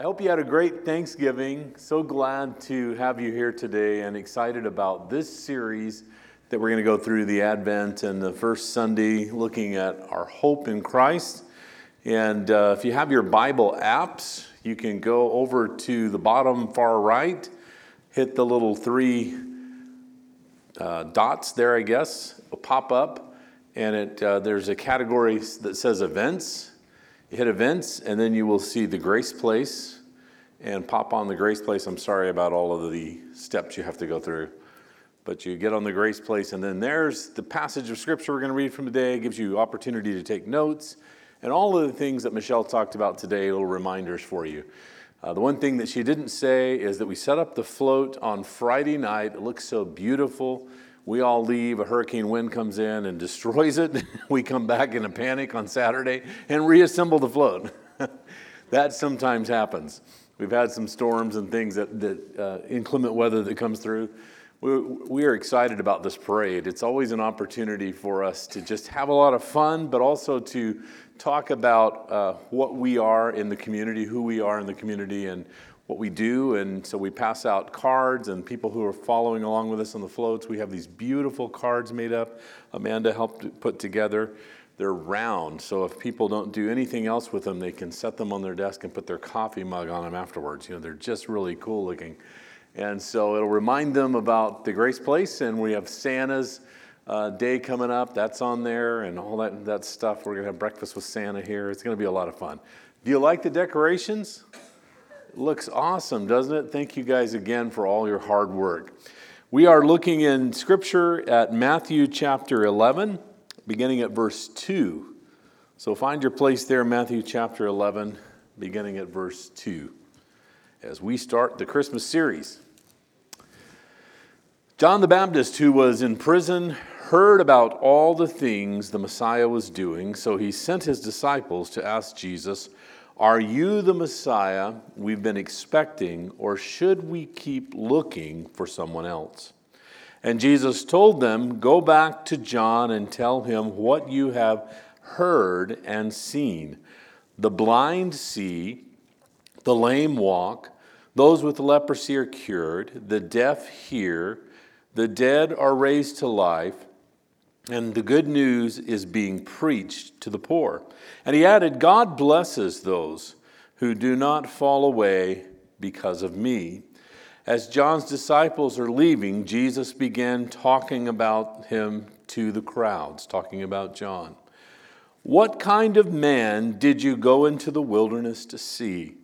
I hope you had a great Thanksgiving. So glad to have you here today and excited about this series that we're going to go through the Advent and the first Sunday looking at our hope in Christ. And uh, if you have your Bible apps, you can go over to the bottom far right, hit the little three uh, dots there, I guess, will pop up, and it, uh, there's a category that says events hit events, and then you will see the Grace Place and pop on the Grace Place. I'm sorry about all of the steps you have to go through. But you get on the Grace Place, and then there's the passage of Scripture we're going to read from today. It gives you opportunity to take notes and all of the things that Michelle talked about today, little reminders for you. Uh, the one thing that she didn't say is that we set up the float on Friday night. It looks so beautiful. We all leave, a hurricane wind comes in and destroys it. we come back in a panic on Saturday and reassemble the float. that sometimes happens. We've had some storms and things that, that uh, inclement weather that comes through. We, we are excited about this parade. It's always an opportunity for us to just have a lot of fun, but also to talk about uh, what we are in the community, who we are in the community, and what we do. And so we pass out cards, and people who are following along with us on the floats, we have these beautiful cards made up. Amanda helped put together. They're round, so if people don't do anything else with them, they can set them on their desk and put their coffee mug on them afterwards. You know, they're just really cool looking. And so it'll remind them about the Grace Place, and we have Santa's uh, day coming up. That's on there, and all that, that stuff. We're going to have breakfast with Santa here. It's going to be a lot of fun. Do you like the decorations? Looks awesome, doesn't it? Thank you guys again for all your hard work. We are looking in Scripture at Matthew chapter 11, beginning at verse 2. So find your place there, Matthew chapter 11, beginning at verse 2, as we start the Christmas series. John the Baptist, who was in prison, heard about all the things the Messiah was doing, so he sent his disciples to ask Jesus, are you the Messiah we've been expecting, or should we keep looking for someone else? And Jesus told them, Go back to John and tell him what you have heard and seen. The blind see, the lame walk, those with leprosy are cured, the deaf hear, the dead are raised to life and the good news is being preached to the poor. And he added, God blesses those who do not fall away because of me. As John's disciples are leaving, Jesus began talking about him to the crowds, talking about John. What kind of man did you go into the wilderness to see?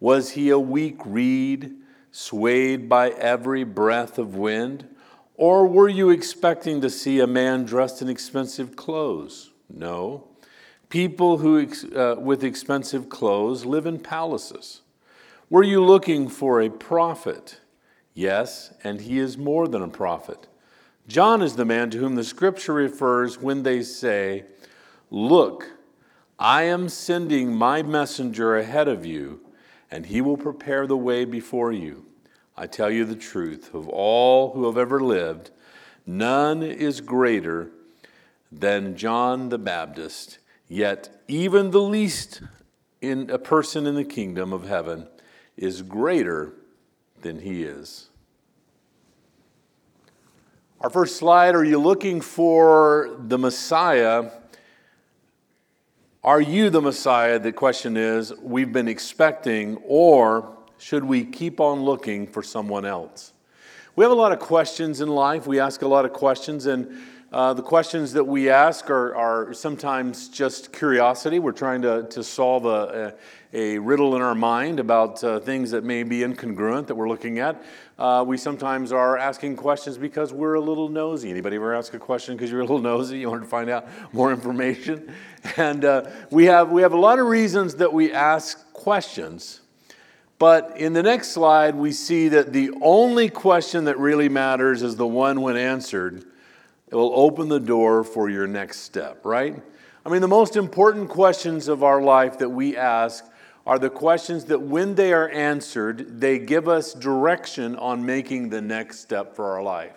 Was he a weak reed, swayed by every breath of wind? Or were you expecting to see a man dressed in expensive clothes? No. People who, uh, with expensive clothes live in palaces. Were you looking for a prophet? Yes, and he is more than a prophet. John is the man to whom the scripture refers when they say, Look, I am sending my messenger ahead of you, and he will prepare the way before you. I tell you the truth, of all who have ever lived, none is greater than John the Baptist, yet even the least in a person in the kingdom of heaven is greater than he is. Our first slide are you looking for the Messiah? Are you the Messiah? The question is, we've been expecting, or should we keep on looking for someone else? We have a lot of questions in life. We ask a lot of questions, and uh, the questions that we ask are, are, sometimes just curiosity. We're trying to, to solve a, a, a riddle in our mind about uh, things that may be incongruent that we're looking at. Uh, we sometimes are asking questions because we're a little nosy. Anybody ever ask a question because you're a little nosy? You want to find out more information? And uh, we, have, we have a lot of reasons that we ask questions. But in the next slide, we see that the only question that really matters is the one when answered. It will open the door for your next step, right? I mean, the most important questions of our life that we ask are the questions that, when they are answered, they give us direction on making the next step for our life.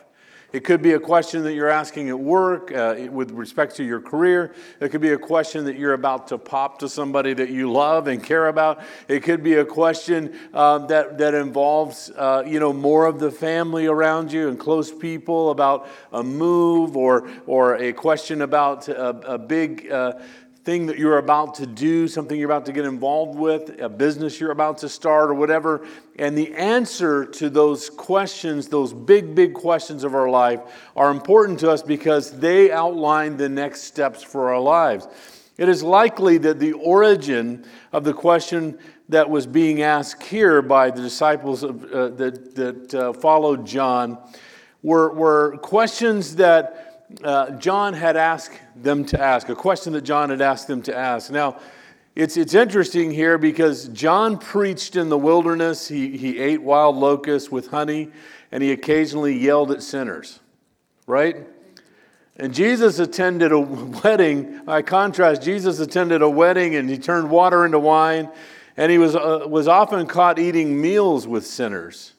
It could be a question that you're asking at work uh, with respect to your career. It could be a question that you're about to pop to somebody that you love and care about. It could be a question uh, that, that involves, uh, you know, more of the family around you and close people about a move or, or a question about a, a big uh, thing that you're about to do, something you're about to get involved with, a business you're about to start, or whatever. And the answer to those questions, those big, big questions of our life, are important to us because they outline the next steps for our lives. It is likely that the origin of the question that was being asked here by the disciples of, uh, that, that uh, followed John were, were questions that uh, John had asked them to ask, a question that John had asked them to ask. Now, it's, it's interesting here because John preached in the wilderness. He, he ate wild locusts with honey, and he occasionally yelled at sinners, right? And Jesus attended a wedding. By contrast, Jesus attended a wedding and he turned water into wine, and he was, uh, was often caught eating meals with sinners.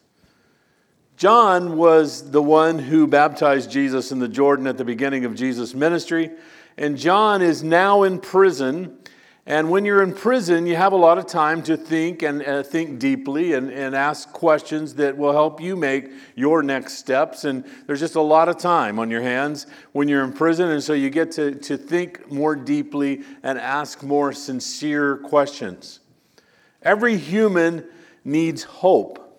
John was the one who baptized Jesus in the Jordan at the beginning of Jesus' ministry. And John is now in prison. And when you're in prison, you have a lot of time to think and uh, think deeply and, and ask questions that will help you make your next steps. And there's just a lot of time on your hands when you're in prison. And so you get to, to think more deeply and ask more sincere questions. Every human needs hope.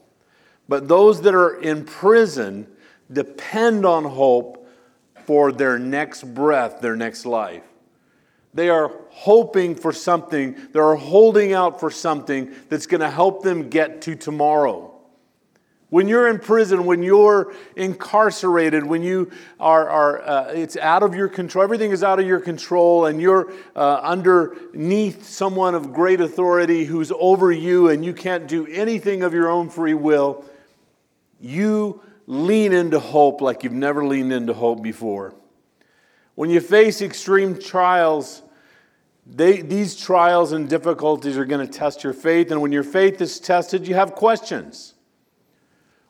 But those that are in prison depend on hope for their next breath, their next life. They are hoping for something, they're holding out for something that's going to help them get to tomorrow. When you're in prison, when you're incarcerated, when you are, are uh, it's out of your control, everything is out of your control, and you're uh, underneath someone of great authority who's over you, and you can't do anything of your own free will, you lean into hope like you've never leaned into hope before. When you face extreme trials, they, these trials and difficulties are going to test your faith, and when your faith is tested, you have questions.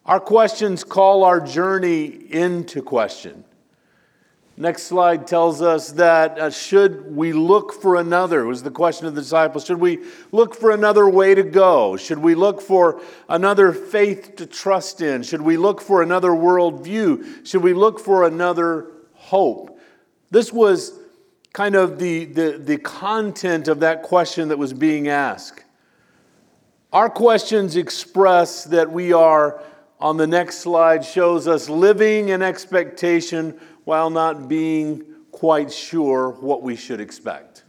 Our questions call our journey into question. Next slide tells us that uh, should we look for another, was the question of the disciples. Should we look for another way to go? Should we look for another faith to trust in? Should we look for another worldview? Should we look for another hope? This was kind of the, the, the content of that question that was being asked. Our questions express that we are, on the next slide, shows us living in expectation while not being quite sure what we should expect.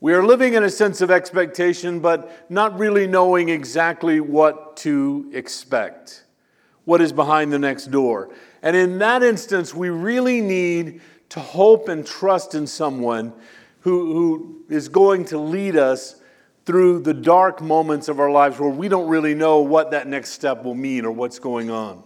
We are living in a sense of expectation, but not really knowing exactly what to expect, what is behind the next door. And in that instance, we really need to hope and trust in someone who, who is going to lead us through the dark moments of our lives where we don't really know what that next step will mean or what's going on.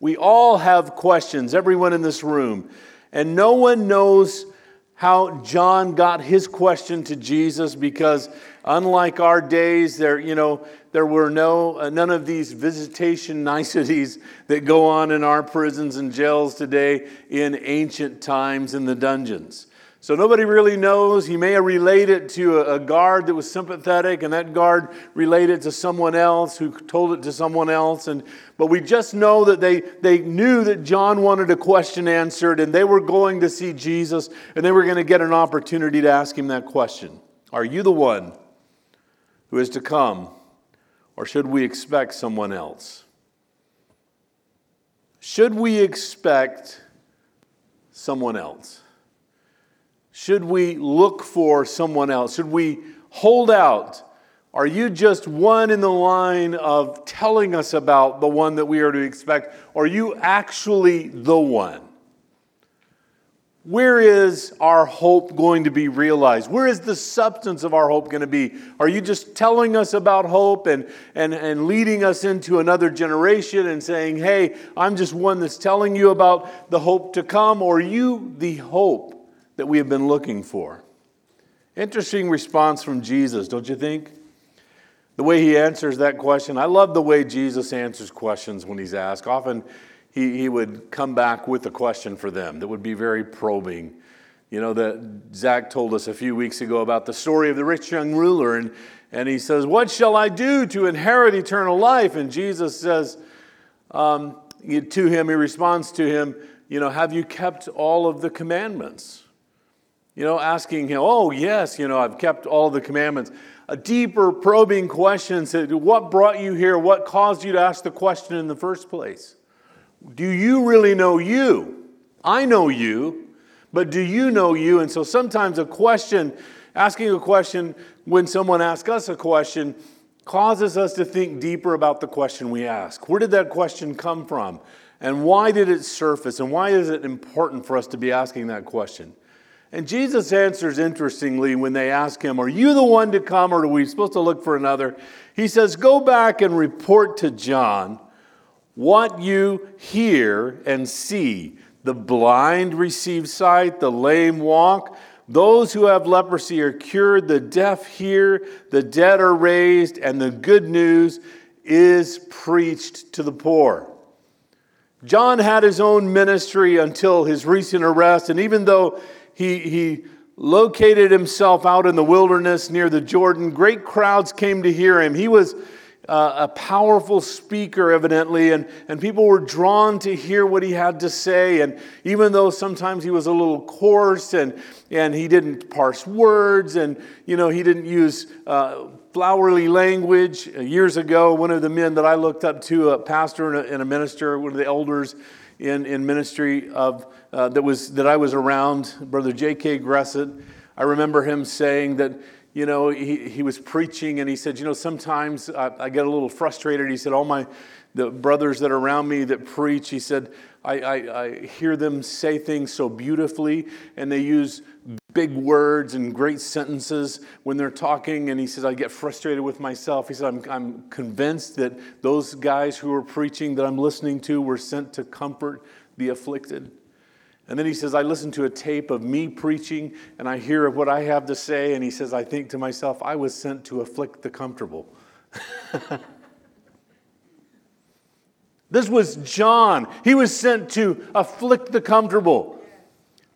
We all have questions, everyone in this room, and no one knows how John got his question to Jesus because unlike our days there you know there were no uh, none of these visitation niceties that go on in our prisons and jails today in ancient times in the dungeons so nobody really knows. He may have related to a, guard that was sympathetic, and that guard related to someone else who told it to someone else. And, but we just know that they, they knew that John wanted a question answered, and they were going to see Jesus, and they were going to get an opportunity to ask him that question Are you the one who is to come, or should we expect someone else? Should we expect someone else? Should we look for someone else? Should we hold out? Are you just one in the line of telling us about the one that we are to expect? Are you actually the one? Where is our hope going to be realized? Where is the substance of our hope going to be? Are you just telling us about hope and, and, and leading us into another generation and saying, hey, I'm just one that's telling you about the hope to come? Or are you the hope that we have been looking for? Interesting response from Jesus, don't you think? The way he answers that question. I love the way Jesus answers questions when he's asked. Often he, he would come back with a question for them that would be very probing. You know, that Zach told us a few weeks ago about the story of the rich young ruler, and, and he says, What shall I do to inherit eternal life? And Jesus says um, to him, he responds to him, You know, have you kept all of the commandments? You know, asking him, Oh, yes, you know, I've kept all the commandments. A deeper, probing question said, What brought you here? What caused you to ask the question in the first place? Do you really know you? I know you but do you know you? And so sometimes a question, asking a question when someone asks us a question, causes us to think deeper about the question we ask. Where did that question come from? And why did it surface? And why is it important for us to be asking that question? And Jesus answers interestingly when they ask him, Are you the one to come or are we supposed to look for another? He says, Go back and report to John what you hear and see the blind receive sight, the lame walk. Those who have leprosy are cured, the deaf hear, the dead are raised, and the good news is preached to the poor. John had his own ministry until his recent arrest, and even though he, he located himself out in the wilderness near the Jordan, great crowds came to hear him. He was uh, a powerful speaker, evidently, and, and people were drawn to hear what he had to say. And even though sometimes he was a little coarse and, and he didn't parse words and, you know, he didn't use uh, flowery language. Uh, years ago, one of the men that I looked up to, a pastor and a, and a minister, one of the elders in, in ministry of, uh, that, was, that I was around, Brother J.K. Gressett, I remember him saying that you know, he, he was preaching and he said, you know, sometimes I, I get a little frustrated. He said, all my, the brothers that are around me that preach, he said, I, I, I hear them say things so beautifully and they use big words and great sentences when they're talking. And he says, I get frustrated with myself. He said, I'm, I'm convinced that those guys who are preaching that I'm listening to were sent to comfort the afflicted. And then he says, I listen to a tape of me preaching and I hear what I have to say. And he says, I think to myself, I was sent to afflict the comfortable. this was John. He was sent to afflict the comfortable,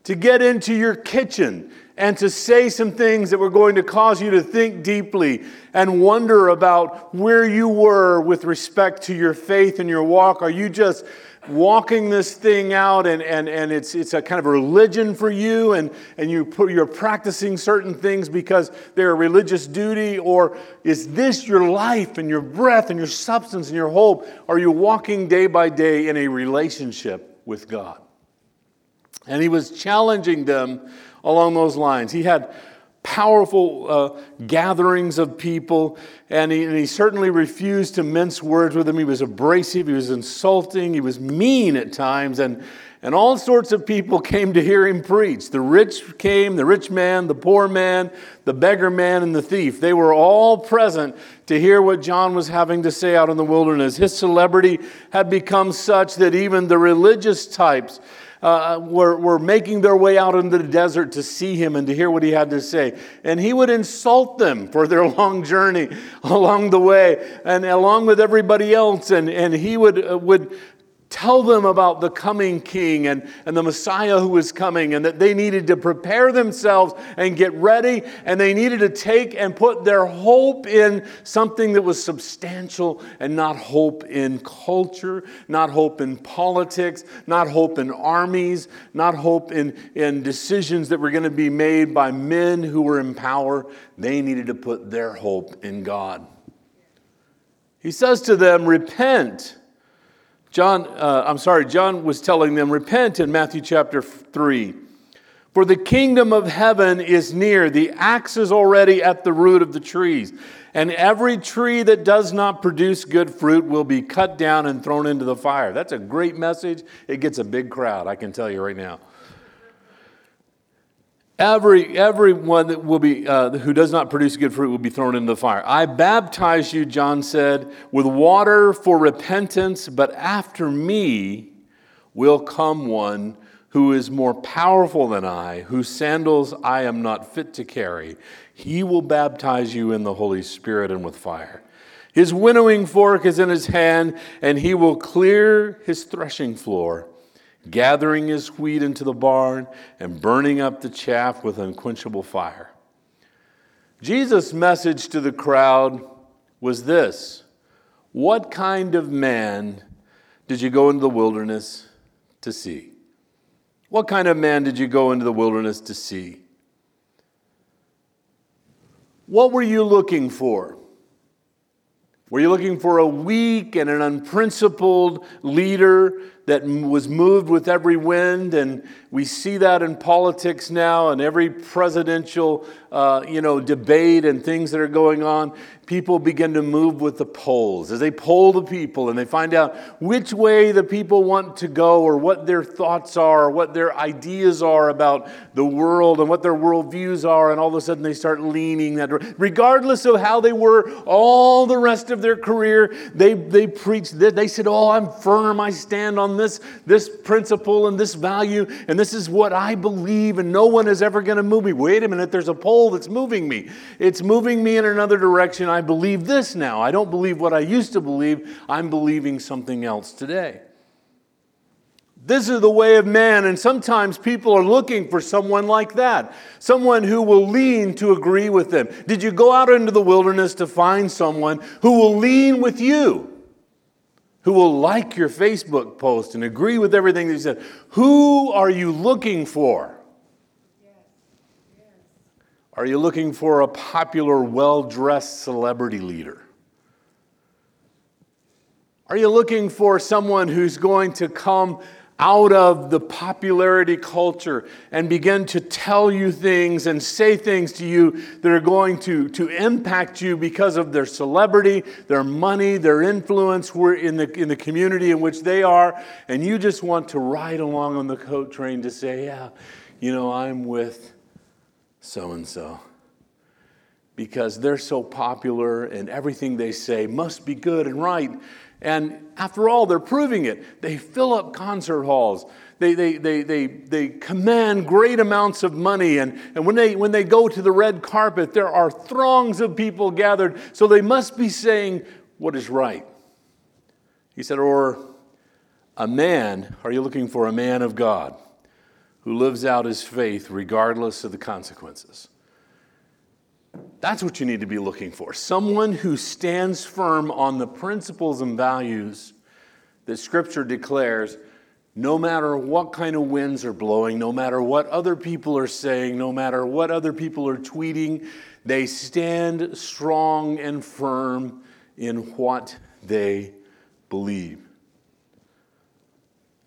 to get into your kitchen and to say some things that were going to cause you to think deeply and wonder about where you were with respect to your faith and your walk. Are you just walking this thing out and, and, and it's, it's a kind of religion for you and, and you put, you're practicing certain things because they're a religious duty? Or is this your life and your breath and your substance and your hope? Are you walking day by day in a relationship with God? And he was challenging them along those lines. He had powerful uh, gatherings of people, and he, and he, certainly refused to mince words with them. He was abrasive, he was insulting, he was mean at times, and, and all sorts of people came to hear him preach. The rich came, the rich man, the poor man, the beggar man, and the thief. They were all present to hear what John was having to say out in the wilderness. His celebrity had become such that even the religious types uh, were, were making their way out into the desert to see him and to hear what he had to say. And he would insult them for their long journey along the way and along with everybody else. And, and he would, uh, would tell them about the coming king and, and the Messiah who was coming, and that they needed to prepare themselves and get ready, and they needed to take and put their hope in something that was substantial and not hope in culture, not hope in politics, not hope in armies, not hope in, in decisions that were going to be made by men who were in power. They needed to put their hope in God. He says to them, Repent John, uh, I'm sorry, John was telling them, repent in Matthew chapter 3. For the kingdom of heaven is near. The axe is already at the root of the trees. And every tree that does not produce good fruit will be cut down and thrown into the fire. That's a great message. It gets a big crowd, I can tell you right now. Every, everyone that will be, uh, who does not produce good fruit will be thrown into the fire. I baptize you, John said, with water for repentance, but after me will come one who is more powerful than I, whose sandals I am not fit to carry. He will baptize you in the Holy Spirit and with fire. His winnowing fork is in his hand, and he will clear his threshing floor, gathering his wheat into the barn and burning up the chaff with unquenchable fire. Jesus' message to the crowd was this What kind of man did you go into the wilderness to see? What kind of man did you go into the wilderness to see? What were you looking for? Were you looking for a weak and an unprincipled leader that was moved with every wind? And we see that in politics now and every presidential uh, you know, debate and things that are going on people begin to move with the polls. As they poll the people and they find out which way the people want to go or what their thoughts are or what their ideas are about the world and what their worldviews are, and all of a sudden they start leaning that Regardless of how they were all the rest of their career, they, they preached, they said, Oh, I'm firm, I stand on this, this principle and this value, and this is what I believe, and no one is ever going to move me. Wait a minute, there's a poll that's moving me. It's moving me in another direction. I believe this now. I don't believe what I used to believe. I'm believing something else today. This is the way of man, and sometimes people are looking for someone like that, someone who will lean to agree with them. Did you go out into the wilderness to find someone who will lean with you? Who will like your Facebook post and agree with everything that you said? Who are you looking for? Are you looking for a popular, well dressed celebrity leader? Are you looking for someone who's going to come out of the popularity culture and begin to tell you things and say things to you that are going to, to impact you because of their celebrity, their money, their influence in the, in the community in which they are, and you just want to ride along on the coat train to say, Yeah, you know, I'm with so and so because they're so popular and everything they say must be good and right. And after all, they're proving it. They fill up concert halls. They, they, they, they, they command great amounts of money. And, and when, they, when they go to the red carpet, there are throngs of people gathered. So they must be saying what is right. He said, or a man, are you looking for a man of God? who lives out his faith regardless of the consequences. That's what you need to be looking for. Someone who stands firm on the principles and values that Scripture declares, no matter what kind of winds are blowing, no matter what other people are saying, no matter what other people are tweeting, they stand strong and firm in what they believe.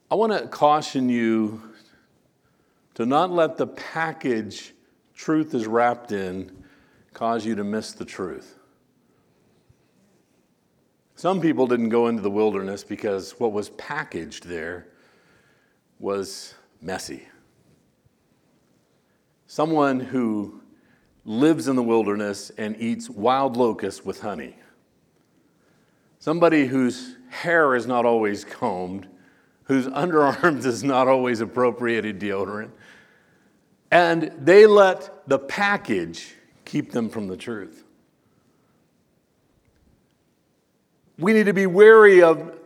I want to caution you to not let the package truth is wrapped in cause you to miss the truth. Some people didn't go into the wilderness because what was packaged there was messy. Someone who lives in the wilderness and eats wild locusts with honey. Somebody whose hair is not always combed, whose underarms is not always appropriated deodorant, and they let the package keep them from the truth. We need to be wary of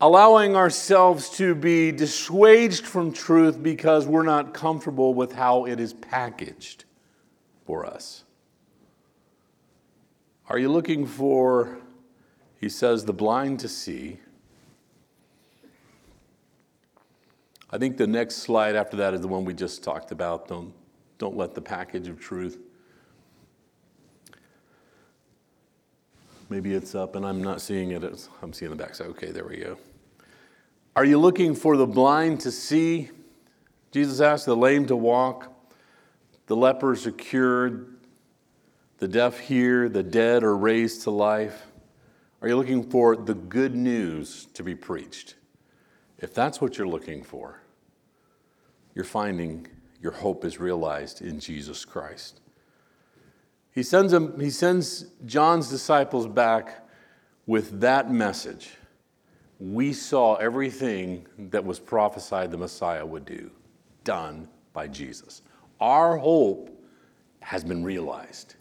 allowing ourselves to be dissuaged from truth because we're not comfortable with how it is packaged for us. Are you looking for, he says, the blind to see I think the next slide after that is the one we just talked about. Don't, don't let the package of truth. Maybe it's up and I'm not seeing it. I'm seeing the backside. Okay, there we go. Are you looking for the blind to see? Jesus asked the lame to walk, the lepers are cured, the deaf hear, the dead are raised to life. Are you looking for the good news to be preached? If that's what you're looking for, you're finding your hope is realized in Jesus Christ. He sends, him, he sends John's disciples back with that message. We saw everything that was prophesied the Messiah would do, done by Jesus. Our hope has been realized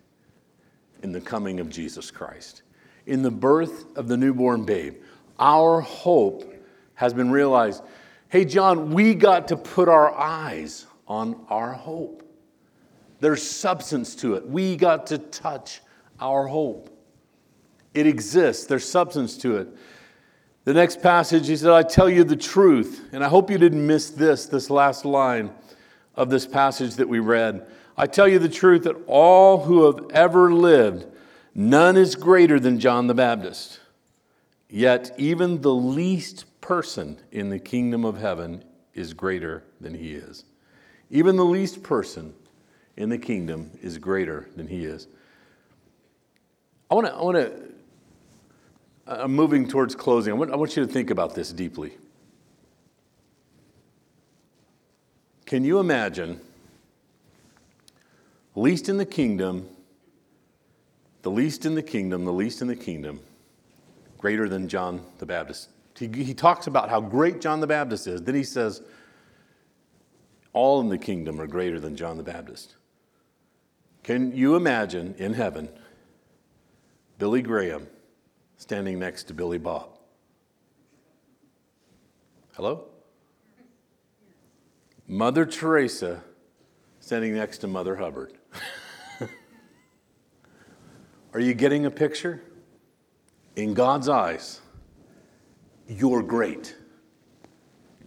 in the coming of Jesus Christ. in the birth of the newborn babe. Our hope has been realized. Hey, John, we got to put our eyes on our hope. There's substance to it. We got to touch our hope. It exists, there's substance to it. The next passage, he said, I tell you the truth. And I hope you didn't miss this, this last line of this passage that we read. I tell you the truth that all who have ever lived, none is greater than John the Baptist. Yet even the least person in the kingdom of heaven is greater than he is. Even the least person in the kingdom is greater than he is. I want to, I want to, uh, I'm moving towards closing. I want, I want you to think about this deeply. Can you imagine, least in the kingdom, the least in the kingdom, the least in the kingdom, greater than John the Baptist? He, he talks about how great John the Baptist is. Then he says, all in the kingdom are greater than John the Baptist. Can you imagine in heaven Billy Graham standing next to Billy Bob? Hello? Mother Teresa standing next to Mother Hubbard. Are you getting a picture? In God's eyes, you're great.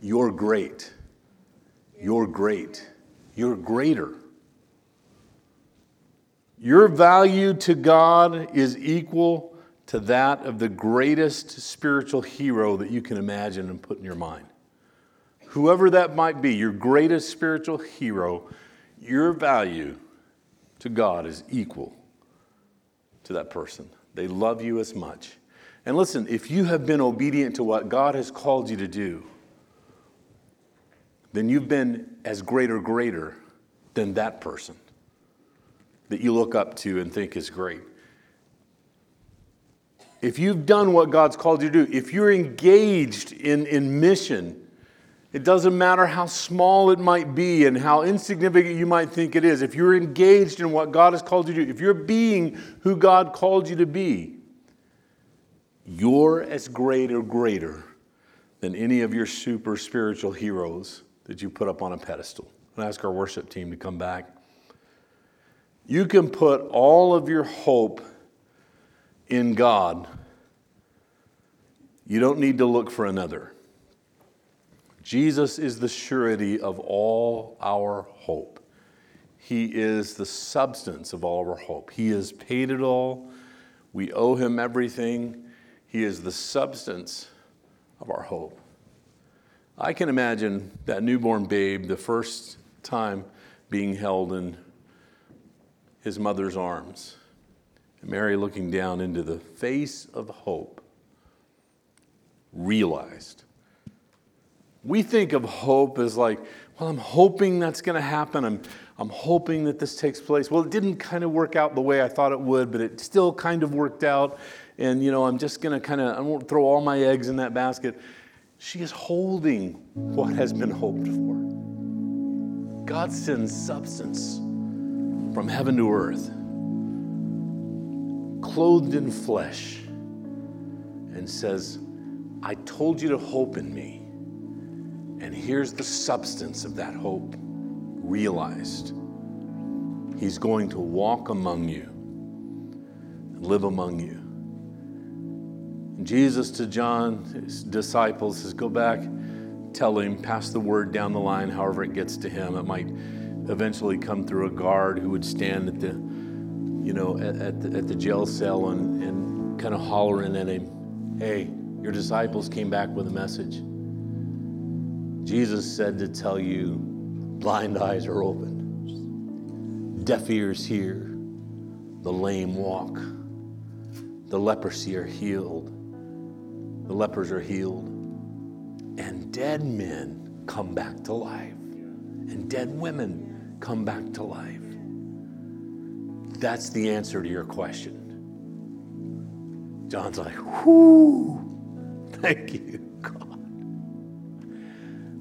You're great. You're great. You're greater. Your value to God is equal to that of the greatest spiritual hero that you can imagine and put in your mind. Whoever that might be, your greatest spiritual hero, your value to God is equal to that person. They love you as much. And listen, if you have been obedient to what God has called you to do, then you've been as great or greater than that person that you look up to and think is great. If you've done what God's called you to do, if you're engaged in, in mission, it doesn't matter how small it might be and how insignificant you might think it is. If you're engaged in what God has called you to do, if you're being who God called you to be, you're as great or greater than any of your super spiritual heroes that you put up on a pedestal. i ask our worship team to come back. You can put all of your hope in God. You don't need to look for another. Jesus is the surety of all our hope. He is the substance of all our hope. He has paid it all. We owe him everything. He is the substance of our hope. I can imagine that newborn babe the first time being held in his mother's arms. And Mary, looking down into the face of hope, realized. We think of hope as like, well, I'm hoping that's going to happen. I'm, I'm hoping that this takes place. Well, it didn't kind of work out the way I thought it would, but it still kind of worked out. And, you know, I'm just going to kind of, I won't throw all my eggs in that basket. She is holding what has been hoped for. God sends substance from heaven to earth, clothed in flesh, and says, I told you to hope in me. And here's the substance of that hope realized. He's going to walk among you and live among you. And Jesus to John, his disciples, says, Go back, tell him, pass the word down the line, however it gets to him. It might eventually come through a guard who would stand at the, you know, at, at, the, at the jail cell and, and kind of hollering at him, hey, your disciples came back with a message. Jesus said to tell you, blind eyes are open, deaf ears hear, the lame walk, the leprosy are healed, the lepers are healed, and dead men come back to life, and dead women come back to life? That's the answer to your question. John's like, whoo, thank you, God.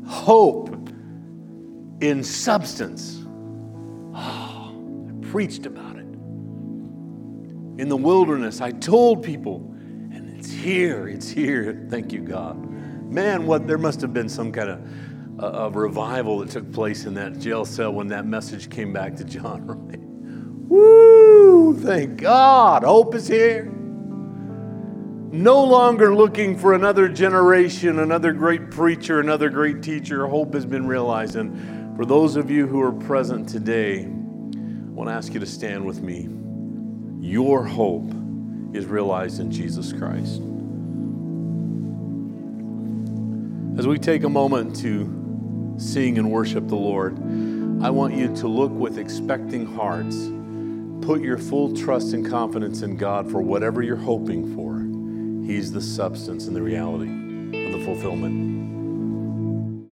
Hope in substance. Oh, I preached about it. in the wilderness. I told people, and it's here, it's here. Thank you, God. Man, what there must have been some kind of uh, of revival that took place in that jail cell when that message came back to John, right? Woo! Thank God. Hope is here. No longer looking for another generation, another great preacher, another great teacher. Hope has been realized. And for those of you who are present today, I want to ask you to stand with me. Your hope is realized in Jesus Christ. As we take a moment to sing and worship the Lord, I want you to look with expecting hearts. Put your full trust and confidence in God for whatever you're hoping for. He's the substance and the reality of the fulfillment.